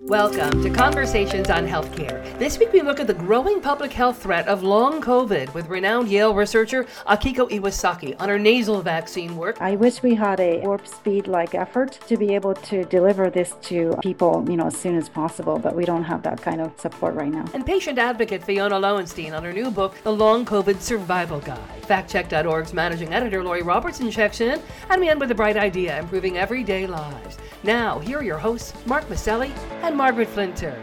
Welcome to Conversations on Healthcare. This week we look at the growing public health threat of long COVID with renowned Yale researcher Akiko Iwasaki on her nasal vaccine work. I wish we had a warp speed like effort to be able to deliver this to people, you know, as soon as possible, but we don't have that kind of support right now. And patient advocate Fiona Lowenstein on her new book, The Long COVID Survival Guide. FactCheck.org's managing editor Lori Robertson checks in, and we end with a bright idea improving everyday lives. Now, here are your hosts, Mark Masselli and Margaret Flinter.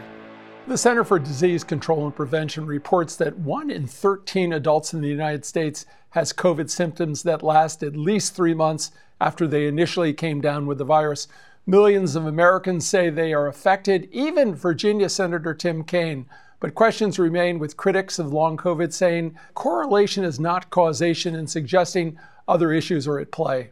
The Center for Disease Control and Prevention reports that 1 in 13 adults in the United States has COVID symptoms that last at least three months after they initially came down with the virus. Millions of Americans say they are affected, even Virginia Senator Tim Kaine. But questions remain with critics of long COVID saying correlation is not causation and suggesting other issues are at play.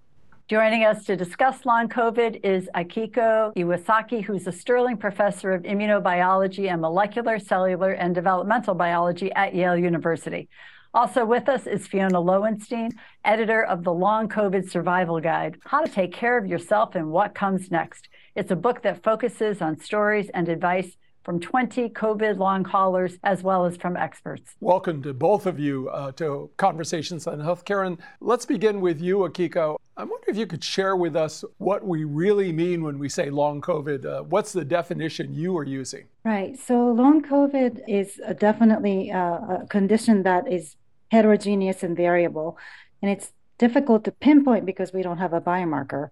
Joining us to discuss long COVID is Akiko Iwasaki, who's a Sterling Professor of Immunobiology and Molecular, Cellular, and Developmental Biology at Yale University. Also with us is Fiona Lowenstein, editor of the Long COVID Survival Guide How to Take Care of Yourself and What Comes Next. It's a book that focuses on stories and advice from 20 COVID long haulers as well as from experts. Welcome to both of you uh, to Conversations on Healthcare. And let's begin with you, Akiko. I wonder if you could share with us what we really mean when we say long COVID. Uh, what's the definition you are using? Right. So, long COVID is definitely a condition that is heterogeneous and variable. And it's difficult to pinpoint because we don't have a biomarker.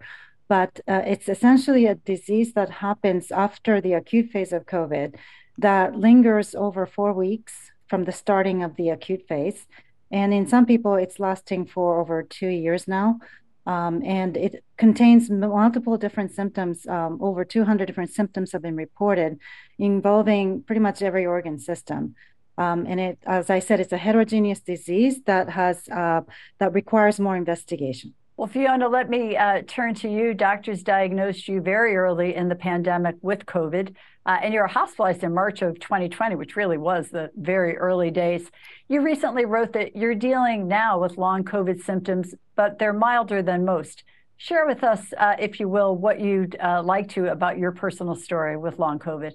But uh, it's essentially a disease that happens after the acute phase of COVID that lingers over four weeks from the starting of the acute phase. And in some people, it's lasting for over two years now. Um, and it contains multiple different symptoms. Um, over 200 different symptoms have been reported involving pretty much every organ system. Um, and it, as I said, it's a heterogeneous disease that has uh, that requires more investigation. Well, Fiona, let me uh, turn to you. Doctors diagnosed you very early in the pandemic with COVID, uh, and you were hospitalized in March of 2020, which really was the very early days. You recently wrote that you're dealing now with long COVID symptoms, but they're milder than most. Share with us, uh, if you will, what you'd uh, like to about your personal story with long COVID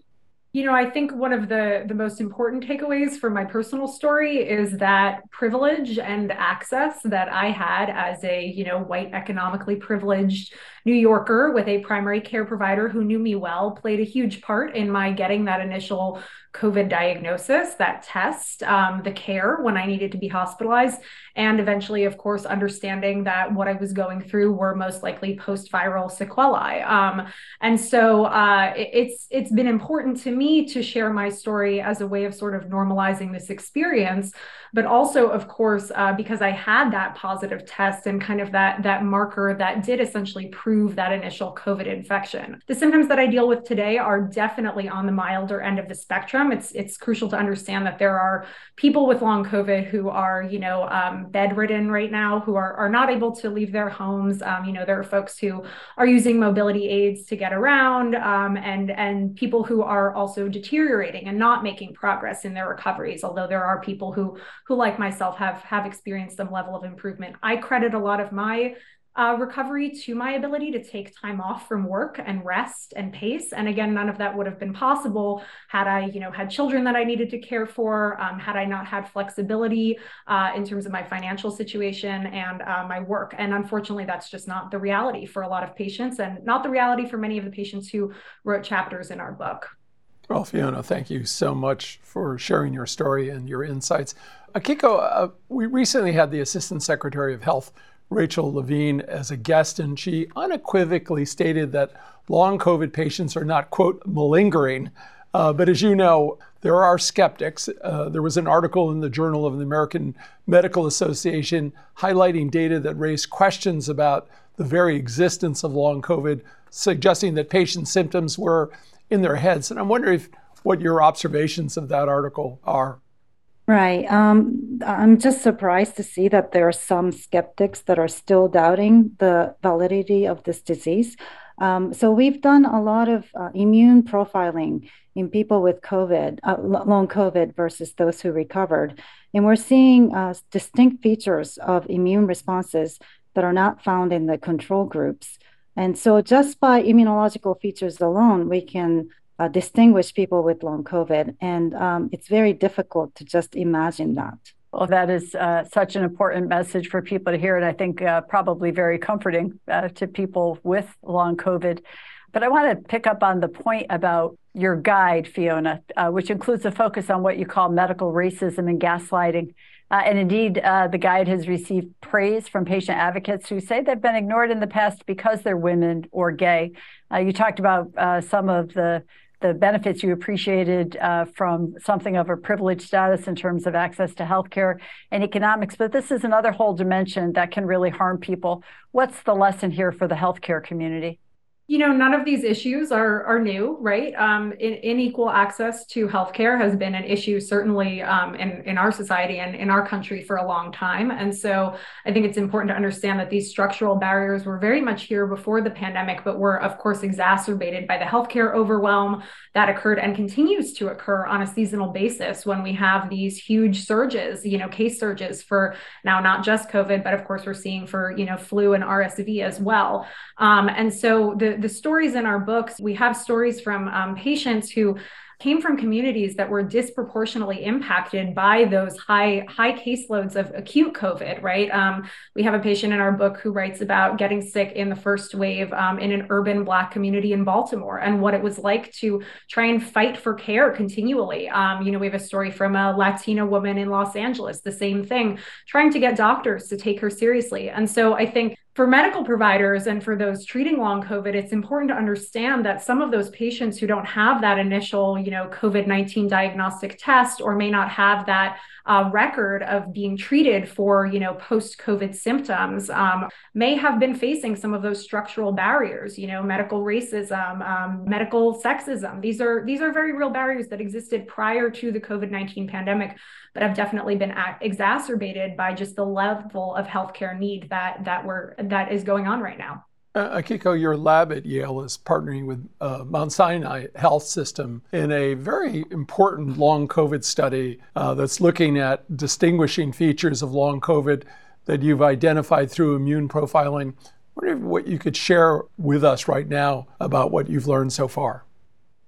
you know, I think one of the the most important takeaways from my personal story is that privilege and access that I had as a, you know, white economically privileged New Yorker with a primary care provider who knew me well played a huge part in my getting that initial COVID diagnosis, that test, um, the care when I needed to be hospitalized, and eventually, of course, understanding that what I was going through were most likely post-viral sequelae. Um, and so uh, it, it's it's been important to me to share my story as a way of sort of normalizing this experience, but also, of course, uh, because I had that positive test and kind of that that marker that did essentially prove that initial COVID infection. The symptoms that I deal with today are definitely on the milder end of the spectrum it's it's crucial to understand that there are people with long COVID who are you know um, bedridden right now, who are are not able to leave their homes. Um, you know there are folks who are using mobility aids to get around, um, and and people who are also deteriorating and not making progress in their recoveries. Although there are people who who like myself have have experienced some level of improvement. I credit a lot of my uh, recovery to my ability to take time off from work and rest and pace. And again, none of that would have been possible had I, you know, had children that I needed to care for, um, had I not had flexibility uh, in terms of my financial situation and uh, my work. And unfortunately, that's just not the reality for a lot of patients and not the reality for many of the patients who wrote chapters in our book. Well, Fiona, thank you so much for sharing your story and your insights. Akiko, uh, we recently had the Assistant Secretary of Health Rachel Levine as a guest, and she unequivocally stated that long COVID patients are not, quote, malingering. Uh, but as you know, there are skeptics. Uh, there was an article in the Journal of the American Medical Association highlighting data that raised questions about the very existence of long COVID, suggesting that patient symptoms were in their heads. And I'm wondering if, what your observations of that article are. Right. Um, I'm just surprised to see that there are some skeptics that are still doubting the validity of this disease. Um, so we've done a lot of uh, immune profiling in people with COVID, uh, long COVID versus those who recovered. And we're seeing uh, distinct features of immune responses that are not found in the control groups. And so just by immunological features alone, we can uh, distinguish people with long COVID. And um, it's very difficult to just imagine that. Well, that is uh, such an important message for people to hear, and I think uh, probably very comforting uh, to people with long COVID. But I want to pick up on the point about your guide, Fiona, uh, which includes a focus on what you call medical racism and gaslighting. Uh, and indeed, uh, the guide has received praise from patient advocates who say they've been ignored in the past because they're women or gay. you talked about some of the the benefits you appreciated uh, from something of a privileged status in terms of access to healthcare and economics. But this is another whole dimension that can really harm people. What's the lesson here for the healthcare community? You know, none of these issues are are new, right? Um, in, unequal access to healthcare has been an issue certainly um, in in our society and in our country for a long time. And so, I think it's important to understand that these structural barriers were very much here before the pandemic, but were of course exacerbated by the healthcare overwhelm that occurred and continues to occur on a seasonal basis when we have these huge surges, you know, case surges for now not just COVID, but of course we're seeing for you know flu and RSV as well. Um, and so the the stories in our books, we have stories from um, patients who came from communities that were disproportionately impacted by those high high caseloads of acute COVID. Right, um, we have a patient in our book who writes about getting sick in the first wave um, in an urban Black community in Baltimore and what it was like to try and fight for care continually. Um, you know, we have a story from a Latina woman in Los Angeles, the same thing, trying to get doctors to take her seriously. And so I think for medical providers and for those treating long COVID, it's important to understand that some of those patients who don't have that initial, you know, COVID 19 diagnostic test or may not have that uh, record of being treated for, you know, post COVID symptoms um, may have been facing some of those structural barriers, you know, medical racism, um, medical sexism. These are these are very real barriers that existed prior to the COVID 19 pandemic but have definitely been exacerbated by just the level of healthcare need that that we're that is going on right now. Uh, Akiko, your lab at Yale is partnering with uh, Mount Sinai Health System in a very important long COVID study uh, that's looking at distinguishing features of long COVID that you've identified through immune profiling. I wonder what you could share with us right now about what you've learned so far.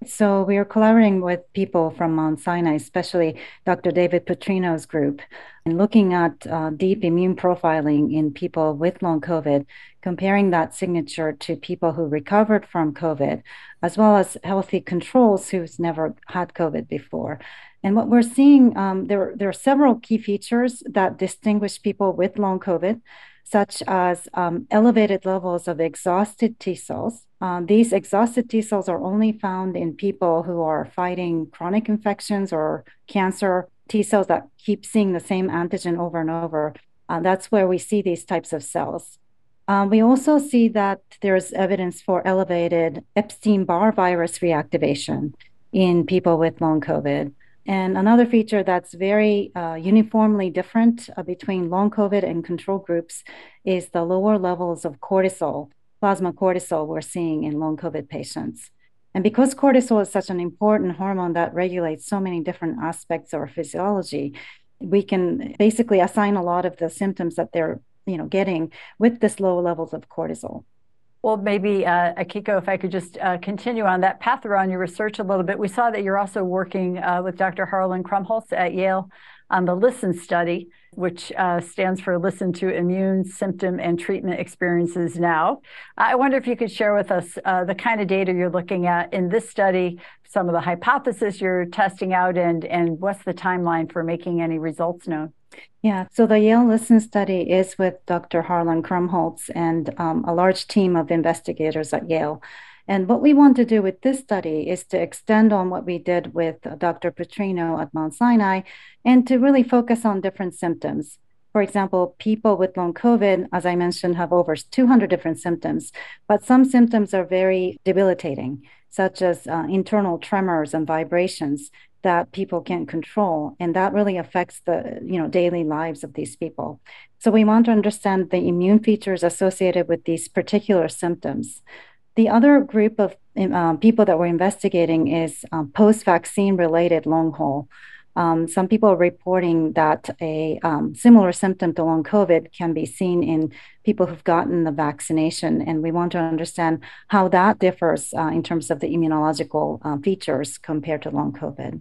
So we are collaborating with people from Mount Sinai, especially Dr. David Putrino's group, and looking at uh, deep immune profiling in people with long COVID, comparing that signature to people who recovered from COVID, as well as healthy controls who's never had COVID before. And what we're seeing, um, there, there are several key features that distinguish people with long COVID such as um, elevated levels of exhausted T cells. Uh, these exhausted T cells are only found in people who are fighting chronic infections or cancer. T cells that keep seeing the same antigen over and over. Uh, that's where we see these types of cells. Um, we also see that there's evidence for elevated Epstein Barr virus reactivation in people with long COVID. And another feature that's very uh, uniformly different uh, between long COVID and control groups is the lower levels of cortisol, plasma cortisol, we're seeing in long COVID patients. And because cortisol is such an important hormone that regulates so many different aspects of our physiology, we can basically assign a lot of the symptoms that they're you know getting with this low levels of cortisol. Well, maybe, uh, Akiko, if I could just uh, continue on that path around your research a little bit. We saw that you're also working uh, with Dr. Harlan Krumholz at Yale on the LISTEN study, which uh, stands for Listen to Immune Symptom and Treatment Experiences Now. I wonder if you could share with us uh, the kind of data you're looking at in this study, some of the hypotheses you're testing out, and, and what's the timeline for making any results known? Yeah, so the Yale Listen study is with Dr. Harlan Krumholz and um, a large team of investigators at Yale. And what we want to do with this study is to extend on what we did with Dr. Putrino at Mount Sinai and to really focus on different symptoms. For example, people with long COVID, as I mentioned, have over 200 different symptoms, but some symptoms are very debilitating, such as uh, internal tremors and vibrations that people can't control and that really affects the you know daily lives of these people so we want to understand the immune features associated with these particular symptoms the other group of um, people that we're investigating is um, post-vaccine related long haul um, some people are reporting that a um, similar symptom to long COVID can be seen in people who've gotten the vaccination. And we want to understand how that differs uh, in terms of the immunological uh, features compared to long COVID.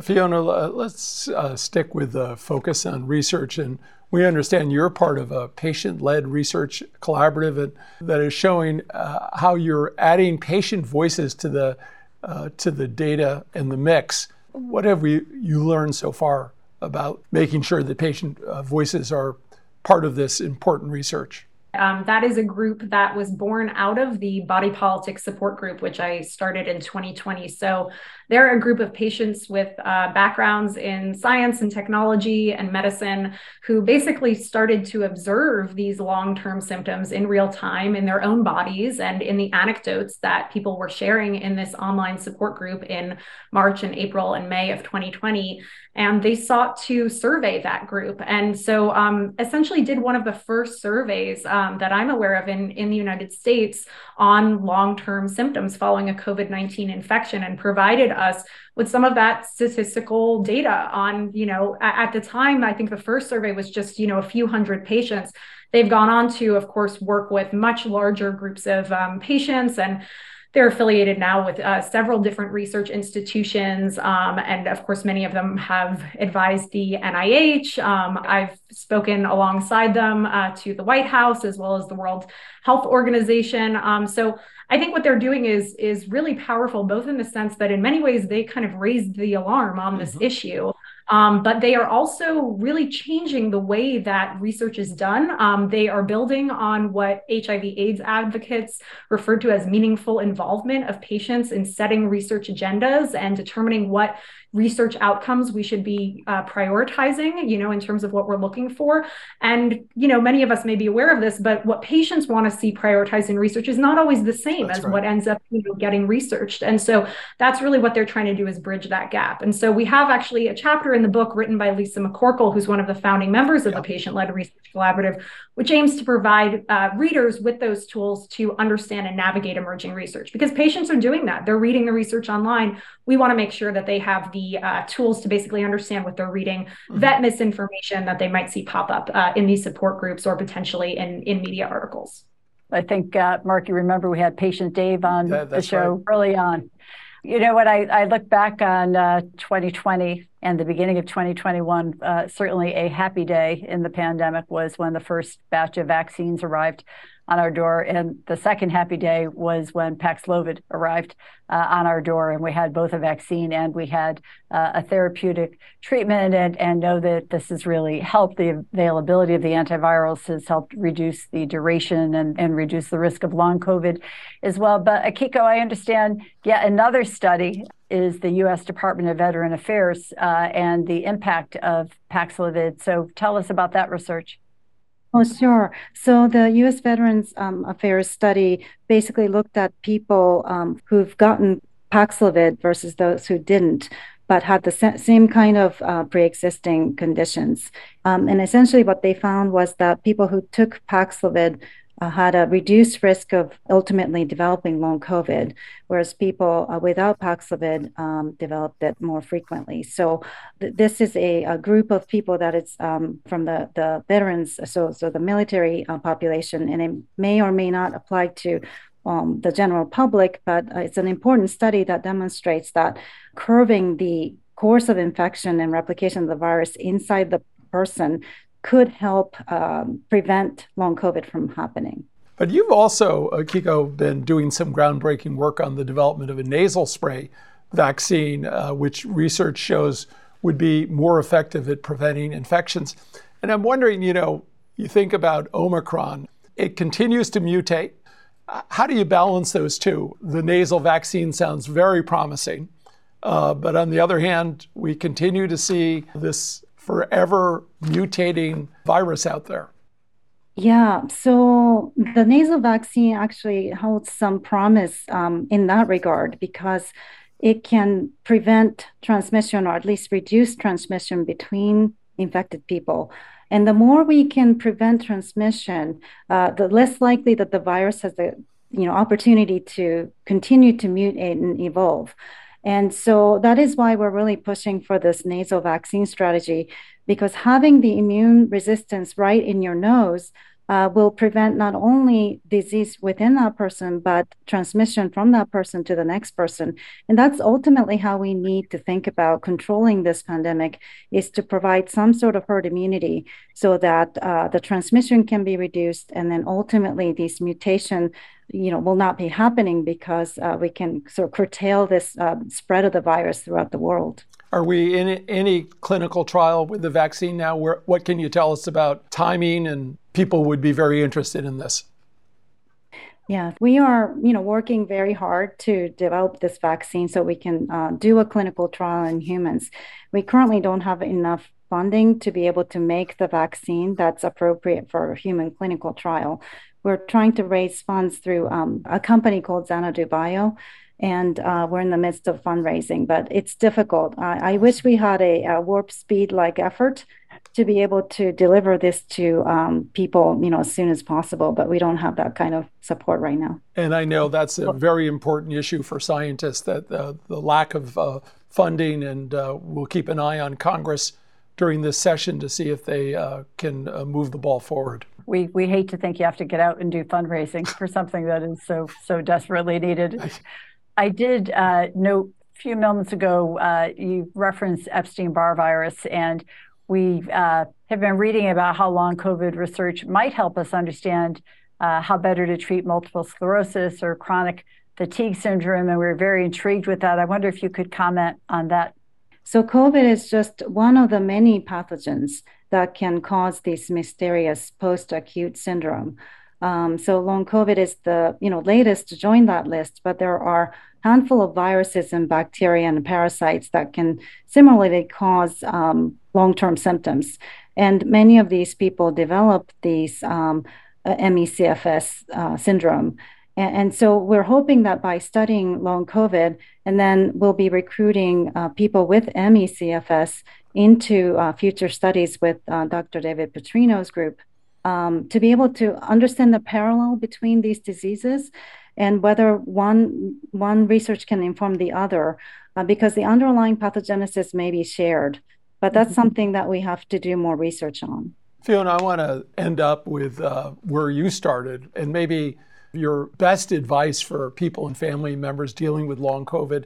Fiona, let's uh, stick with the focus on research. And we understand you're part of a patient led research collaborative that is showing uh, how you're adding patient voices to the, uh, to the data and the mix what have we, you learned so far about making sure that patient uh, voices are part of this important research? Um, that is a group that was born out of the body politics support group, which I started in 2020. So they're a group of patients with uh, backgrounds in science and technology and medicine who basically started to observe these long term symptoms in real time in their own bodies and in the anecdotes that people were sharing in this online support group in March and April and May of 2020. And they sought to survey that group. And so um, essentially did one of the first surveys um, that I'm aware of in, in the United States on long term symptoms following a COVID 19 infection and provided us with some of that statistical data on, you know, at, the time, I think the first survey was just, you know, a few hundred patients. They've gone on to, of course, work with much larger groups of um, patients and they're affiliated now with uh, several different research institutions. Um, and of course, many of them have advised the NIH. Um, I've spoken alongside them uh, to the White House as well as the World Health Organization. Um, so I think what they're doing is, is really powerful, both in the sense that in many ways they kind of raised the alarm on this mm-hmm. issue. Um, but they are also really changing the way that research is done. Um, they are building on what HIV/AIDS advocates referred to as meaningful involvement of patients in setting research agendas and determining what research outcomes we should be uh, prioritizing, you know, in terms of what we're looking for. And, you know, many of us may be aware of this, but what patients want to see prioritized in research is not always the same that's as right. what ends up, you know, getting researched. And so that's really what they're trying to do is bridge that gap. And so we have actually a chapter in the book written by Lisa McCorkell, who's one of the founding members of the Patient-Led Research Collaborative, which aims to provide uh, readers with those tools to understand and navigate emerging research because patients are doing that. They're reading the research online. We want to make sure that they have the the uh, tools to basically understand what they're reading, mm-hmm. vet misinformation that they might see pop up uh, in these support groups or potentially in, in media articles. I think, uh, Mark, you remember we had patient Dave on yeah, the show right. early on. You know, when I, I look back on 2020 uh, and the beginning of 2021, uh, certainly a happy day in the pandemic was when the first batch of vaccines arrived on our door. And the second happy day was when Paxlovid arrived uh, on our door, and we had both a vaccine and we had uh, a therapeutic treatment. And, and know that this has really helped. The availability of the antivirals has helped reduce the duration and, and reduce the risk of long COVID as well. But Akiko, I understand yet another study is the U.S. Department of Veteran Affairs uh, and the impact of Paxlovid. So tell us about that research. Oh, sure. So the U.S. Veterans um, Affairs study basically looked at people um, who've gotten Paxlovid versus those who didn't, but had the same kind of uh, pre-existing conditions. Um, and essentially, what they found was that people who took Paxlovid uh, had a reduced risk of ultimately developing long COVID, whereas people uh, without Paxlovid um, developed it more frequently. So th- this is a, a, group of people that is um, from the, the veterans, so so the military uh, population, and it may or may not apply to um, the general public, but uh, it's an important study that demonstrates that curving the course of infection and replication of the virus inside the person could help um, prevent long COVID from happening. But you've also, uh, Kiko, been doing some groundbreaking work on the development of a nasal spray vaccine, uh, which research shows would be more effective at preventing infections. And I'm wondering, you know, you think about Omicron, it continues to mutate. Uh, how do you balance those two? The nasal vaccine sounds very promising. Uh, but on the other hand, we continue to see this forever mutating virus out there? Yeah, so the nasal vaccine actually holds some promise um, in that regard because it can prevent transmission or at least reduce transmission between infected people. And the more we can prevent transmission, uh, the less likely that the virus has the you know opportunity to continue to mutate and evolve. And so that is why we're really pushing for this nasal vaccine strategy, because having the immune resistance right in your nose will prevent not only disease within that person, but transmission from that person to the next person. And that's ultimately how we need to think about controlling this pandemic is to provide some sort of herd immunity so that uh, the transmission can be reduced. And then ultimately these mutation, you know, will not be happening because uh, we can sort of curtail this uh, spread of the virus throughout the world. Are we in any clinical trial with the vaccine now? Where, what can you tell us about timing and people would be very interested in this? Yeah, we are, you know, working very hard to develop this vaccine so we can uh, do a clinical trial in humans. We currently don't have enough funding to be able to make the vaccine that's appropriate for a human clinical trial. We're trying to raise funds through um, a company called Xanadu Bio, and uh, we're in the midst of fundraising, but it's difficult. I, I wish we had a, a warp speed like effort to be able to deliver this to um, people, you know, as soon as possible, but we don't have that kind of support right now. And I know that's a very important issue for scientists that uh, the lack of uh, funding, and uh, we'll keep an eye on Congress during this session to see if they uh, can uh, move the ball forward. We, we hate to think you have to get out and do fundraising for something that is so so desperately needed. I did uh, note a few moments ago uh, you referenced Epstein Barr virus, and we uh, have been reading about how long COVID research might help us understand uh, how better to treat multiple sclerosis or chronic fatigue syndrome, and we we're very intrigued with that. I wonder if you could comment on that. So, COVID is just one of the many pathogens that can cause this mysterious post acute syndrome. Um, so long COVID is the you know latest to join that list, but there are handful of viruses and bacteria and parasites that can similarly cause um, long-term symptoms. And many of these people develop these um, uh, ME/CFS uh, syndrome. And, and, so we're hoping that by studying long COVID, and then we'll be recruiting uh, people with ME/CFS into uh, future studies with uh, Dr. David Putrino's group um, to be able to understand the parallel between these diseases and whether one one research can inform the other uh, because the underlying pathogenesis may be shared. But that's mm-hmm. something that we have to do more research on. Fiona i want to end up with uh, where you started and maybe your best advice for people and family members dealing with long covid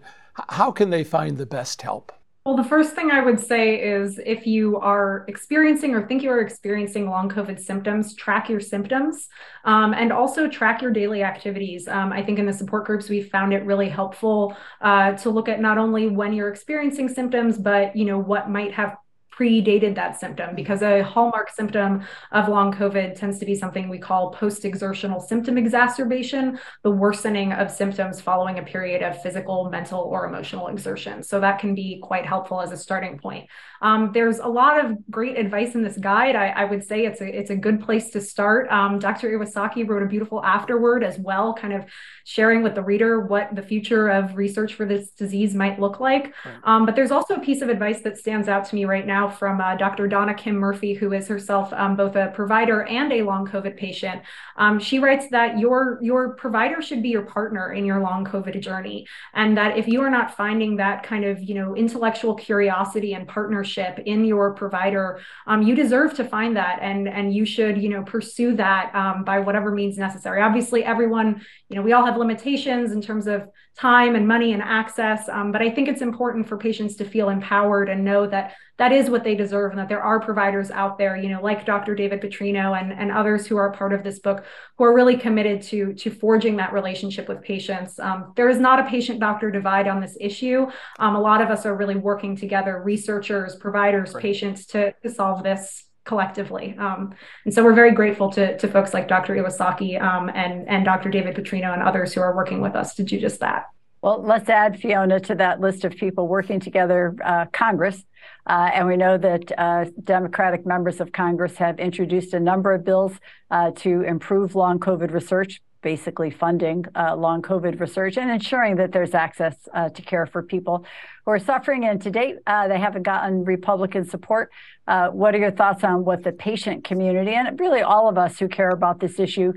how can they find the best help well, the first thing I would say is if you are experiencing or think you are experiencing long COVID symptoms, track your symptoms um, and also track your daily activities. Um, I think in the support groups, we found it really helpful uh, to look at not only when you're experiencing symptoms, but you know what might have predated that symptom because a hallmark symptom of long COVID tends to be something we call post exertional symptom exacerbation, the worsening of symptoms following a period of physical, mental, or emotional exertion. So that can be quite helpful as a starting point. Um, there's a lot of great advice in this guide. I, I, would say it's a it's a good place to start. Um, Dr. Iwasaki wrote a beautiful afterword as well, kind of sharing with the reader what the future of research for this disease might look like. Um, but there's also a piece of advice that stands out to me right now from uh, Dr. Donna Kim Murphy, who is herself um, both a provider and a long COVID patient. Um, she writes that your your provider should be your partner in your long COVID journey, and that if you are not finding that kind of you know intellectual curiosity and partnership in your provider, um, you deserve to find that, and and you should you know pursue that um, by whatever means necessary. Obviously, everyone you know we all have limitations in terms of time and money and access, um, but I think it's important for patients to feel empowered and know that that is what they deserve and that there are providers out there you know like dr david putrino and, and others who are part of this book who are really committed to to forging that relationship with patients. Um, there is not a patient doctor divide on this issue. Um, a lot of us are really working together researchers providers right. patients to, to solve this collectively. Um, and so we're very grateful to, to folks like Dr. Iwasaki um, and, and Dr. David Putrino and others who are working with us to do just that. Well, let's add Fiona to that list of people working together, uh, Congress. Uh, and we know that uh, Democratic members of Congress have introduced a number of bills uh, to improve long COVID research, basically funding uh, long COVID research and ensuring that there's access uh, to care for people who are suffering. And to date, they haven't gotten Republican support. what are your thoughts on what the patient community and really all of us who care about this issue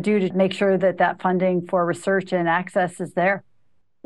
do to make sure that that funding for research and access is there?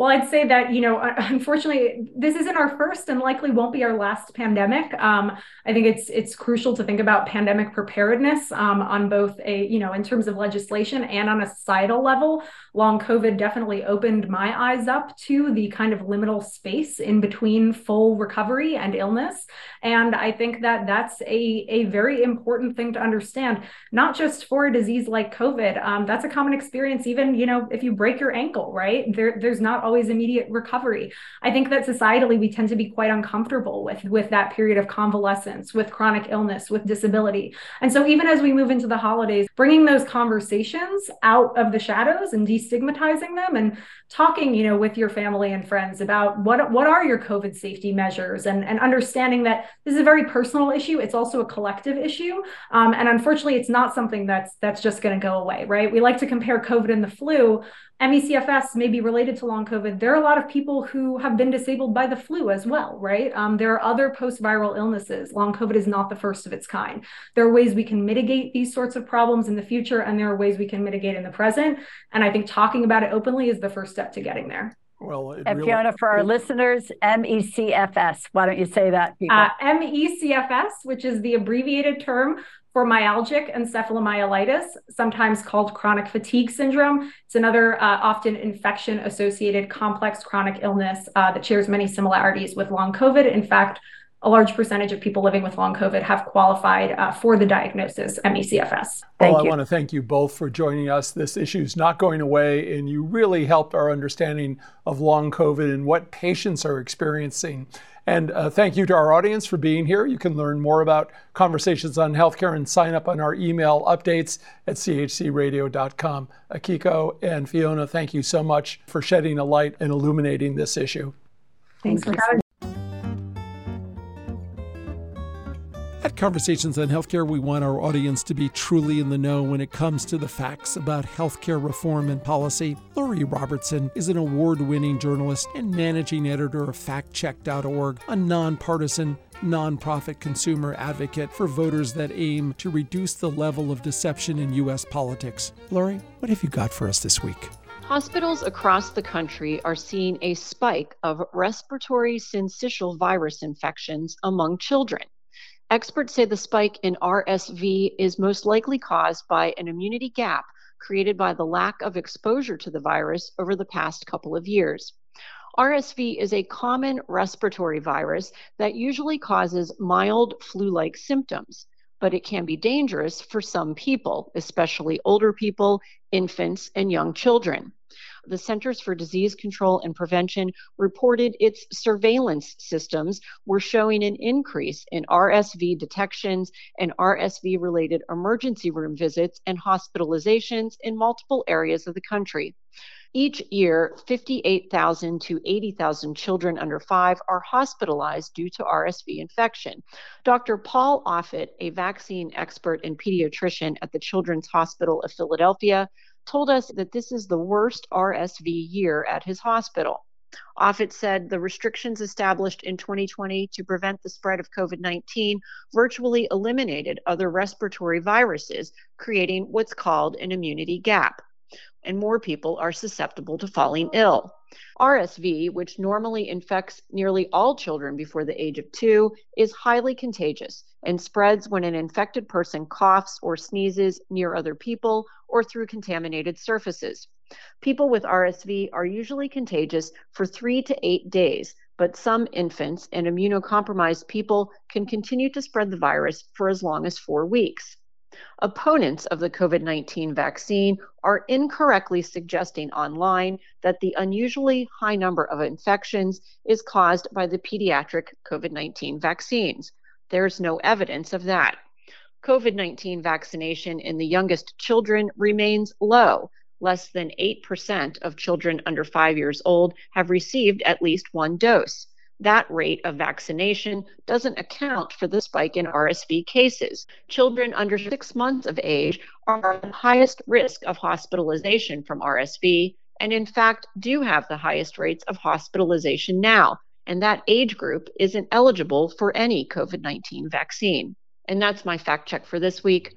Well, I'd say that, you know, unfortunately, this isn't our first and likely won't be our last pandemic. Um, I think it's it's crucial to think about pandemic preparedness um, on both a, you know, in terms of legislation and on a societal level. Long COVID definitely opened my eyes up to the kind of liminal space in between full recovery and illness. And I think that that's a, a very important thing to understand, not just for a disease like COVID. Um, that's a common experience, even, you know, if you break your ankle, right? There, there's not always immediate recovery. I think that societally we tend to be quite uncomfortable with with that period of convalescence, with chronic illness, with disability. And so even as we move into the holidays, bringing those conversations out of the shadows and destigmatizing them and talking, you know, with your family and friends about what what are your COVID safety measures and and understanding that this is a very personal issue. It's also a collective issue, um, and unfortunately, it's not something that's that's just going to go away, right? We like to compare COVID and the flu. ME/CFS may be related to long COVID. There are a lot of people who have been disabled by the flu as well, right? Um, there are other post-viral illnesses. Long COVID is not the first of its kind. There are ways we can mitigate these sorts of problems in the future, and there are ways we can mitigate in the present. And I think talking about it openly is the first step to getting there. Well, and really, Fiona, for our it, listeners, MECFS. Why don't you say that? Uh, MECFS, which is the abbreviated term for myalgic encephalomyelitis, sometimes called chronic fatigue syndrome. It's another uh, often infection associated complex chronic illness uh, that shares many similarities with long COVID. In fact, a large percentage of people living with long COVID have qualified uh, for the diagnosis MECFS. Thank well, you. I want to thank you both for joining us. This issue is not going away, and you really helped our understanding of long COVID and what patients are experiencing. And uh, thank you to our audience for being here. You can learn more about conversations on healthcare and sign up on our email updates at chcradio.com. Akiko and Fiona, thank you so much for shedding a light and illuminating this issue. Thanks for having At Conversations on Healthcare, we want our audience to be truly in the know when it comes to the facts about healthcare reform and policy. Lori Robertson is an award winning journalist and managing editor of FactCheck.org, a nonpartisan, nonprofit consumer advocate for voters that aim to reduce the level of deception in U.S. politics. Lori, what have you got for us this week? Hospitals across the country are seeing a spike of respiratory syncytial virus infections among children. Experts say the spike in RSV is most likely caused by an immunity gap created by the lack of exposure to the virus over the past couple of years. RSV is a common respiratory virus that usually causes mild flu like symptoms, but it can be dangerous for some people, especially older people, infants, and young children the Centers for Disease Control and Prevention reported its surveillance systems were showing an increase in RSV detections and RSV related emergency room visits and hospitalizations in multiple areas of the country. Each year, 58,000 to 80,000 children under five are hospitalized due to RSV infection. Dr. Paul Offit, a vaccine expert and pediatrician at the Children's Hospital of Philadelphia, told us that this is the worst RSV year at his hospital. Offit said the restrictions established in 2020 to prevent the spread of COVID 19 virtually eliminated other respiratory viruses, creating what's called an immunity gap. And more people are susceptible to falling ill. RSV, which normally infects nearly all children before the age of two, is highly contagious and spreads when an infected person coughs or sneezes near other people or through contaminated surfaces. People with RSV are usually contagious for three to eight days, but some infants and immunocompromised people can continue to spread the virus for as long as four weeks. Opponents of the COVID 19 vaccine are incorrectly suggesting online that the unusually high number of infections is caused by the pediatric COVID 19 vaccines. There's no evidence of that. COVID 19 vaccination in the youngest children remains low. Less than 8% of children under five years old have received at least one dose. That rate of vaccination doesn't account for the spike in RSV cases. Children under six months of age are at the highest risk of hospitalization from RSV, and in fact, do have the highest rates of hospitalization now and that age group isn't eligible for any COVID 19 vaccine. And that's my fact check for this week.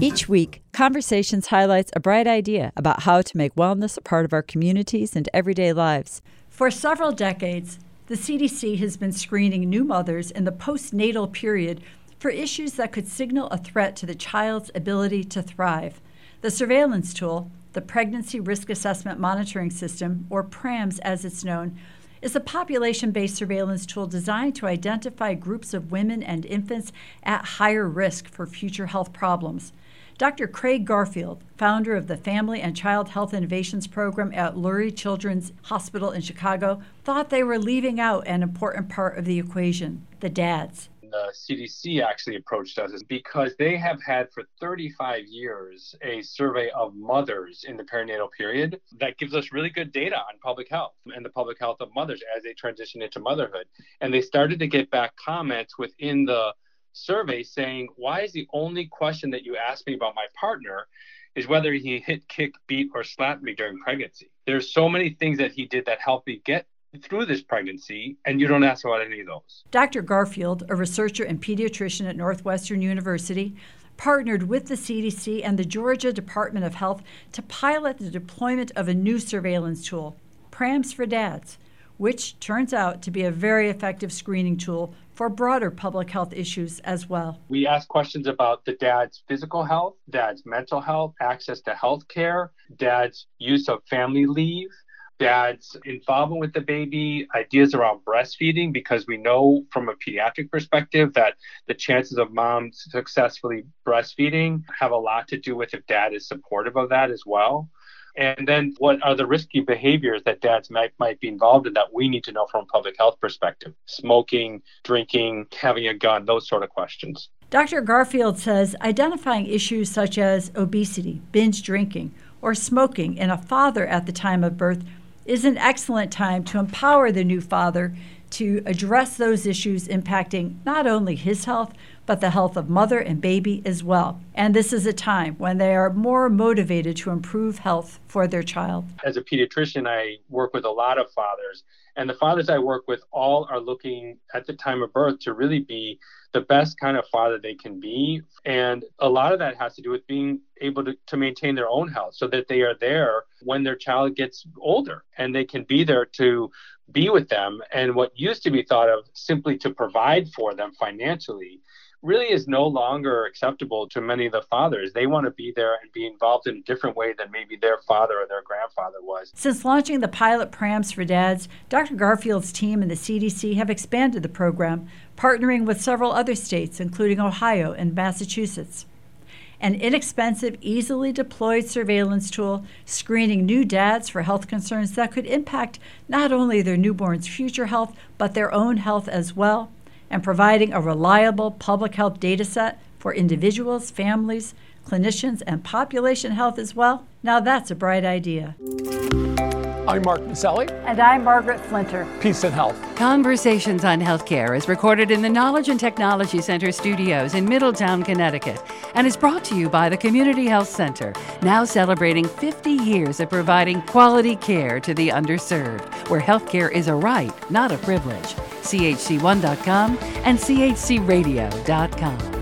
Each week, Conversations highlights a bright idea about how to make wellness a part of our communities and everyday lives. For several decades, the CDC has been screening new mothers in the postnatal period for issues that could signal a threat to the child's ability to thrive. The surveillance tool, the Pregnancy Risk Assessment Monitoring System, or PRAMS as it's known, is a population based surveillance tool designed to identify groups of women and infants at higher risk for future health problems. Dr. Craig Garfield, founder of the Family and Child Health Innovations Program at Lurie Children's Hospital in Chicago, thought they were leaving out an important part of the equation the dads. The uh, CDC actually approached us because they have had for 35 years a survey of mothers in the perinatal period that gives us really good data on public health and the public health of mothers as they transition into motherhood. And they started to get back comments within the survey saying, Why is the only question that you ask me about my partner is whether he hit, kick, beat, or slapped me during pregnancy? There's so many things that he did that helped me get through this pregnancy, and you don't ask about any of those. Dr. Garfield, a researcher and pediatrician at Northwestern University, partnered with the CDC and the Georgia Department of Health to pilot the deployment of a new surveillance tool, PRAMS for Dads, which turns out to be a very effective screening tool for broader public health issues as well. We ask questions about the dad's physical health, dad's mental health, access to health care, dad's use of family leave, dad's involvement with the baby, ideas around breastfeeding, because we know from a pediatric perspective that the chances of mom successfully breastfeeding have a lot to do with if dad is supportive of that as well. And then what are the risky behaviors that dads might, might be involved in that we need to know from a public health perspective? Smoking, drinking, having a gun, those sort of questions. Dr. Garfield says identifying issues such as obesity, binge drinking, or smoking in a father at the time of birth is an excellent time to empower the new father to address those issues impacting not only his health, but the health of mother and baby as well. And this is a time when they are more motivated to improve health for their child. As a pediatrician, I work with a lot of fathers, and the fathers I work with all are looking at the time of birth to really be the best kind of father they can be. And a lot of that has to do with being able to, to maintain their own health so that they are there when their child gets older and they can be there to be with them. And what used to be thought of simply to provide for them financially really is no longer acceptable to many of the fathers. They want to be there and be involved in a different way than maybe their father or their grandfather was. Since launching the pilot prams for dads, Dr. Garfield's team and the CDC have expanded the program, partnering with several other states, including Ohio and Massachusetts. An inexpensive, easily deployed surveillance tool screening new dads for health concerns that could impact not only their newborn's future health, but their own health as well and providing a reliable public health data set for individuals, families, clinicians, and population health as well? Now that's a bright idea. I'm Mark Masselli. And I'm Margaret Flinter. Peace and health. Conversations on Healthcare is recorded in the Knowledge and Technology Center studios in Middletown, Connecticut, and is brought to you by the Community Health Center, now celebrating 50 years of providing quality care to the underserved, where healthcare is a right, not a privilege. CHC1.com and CHCRadio.com.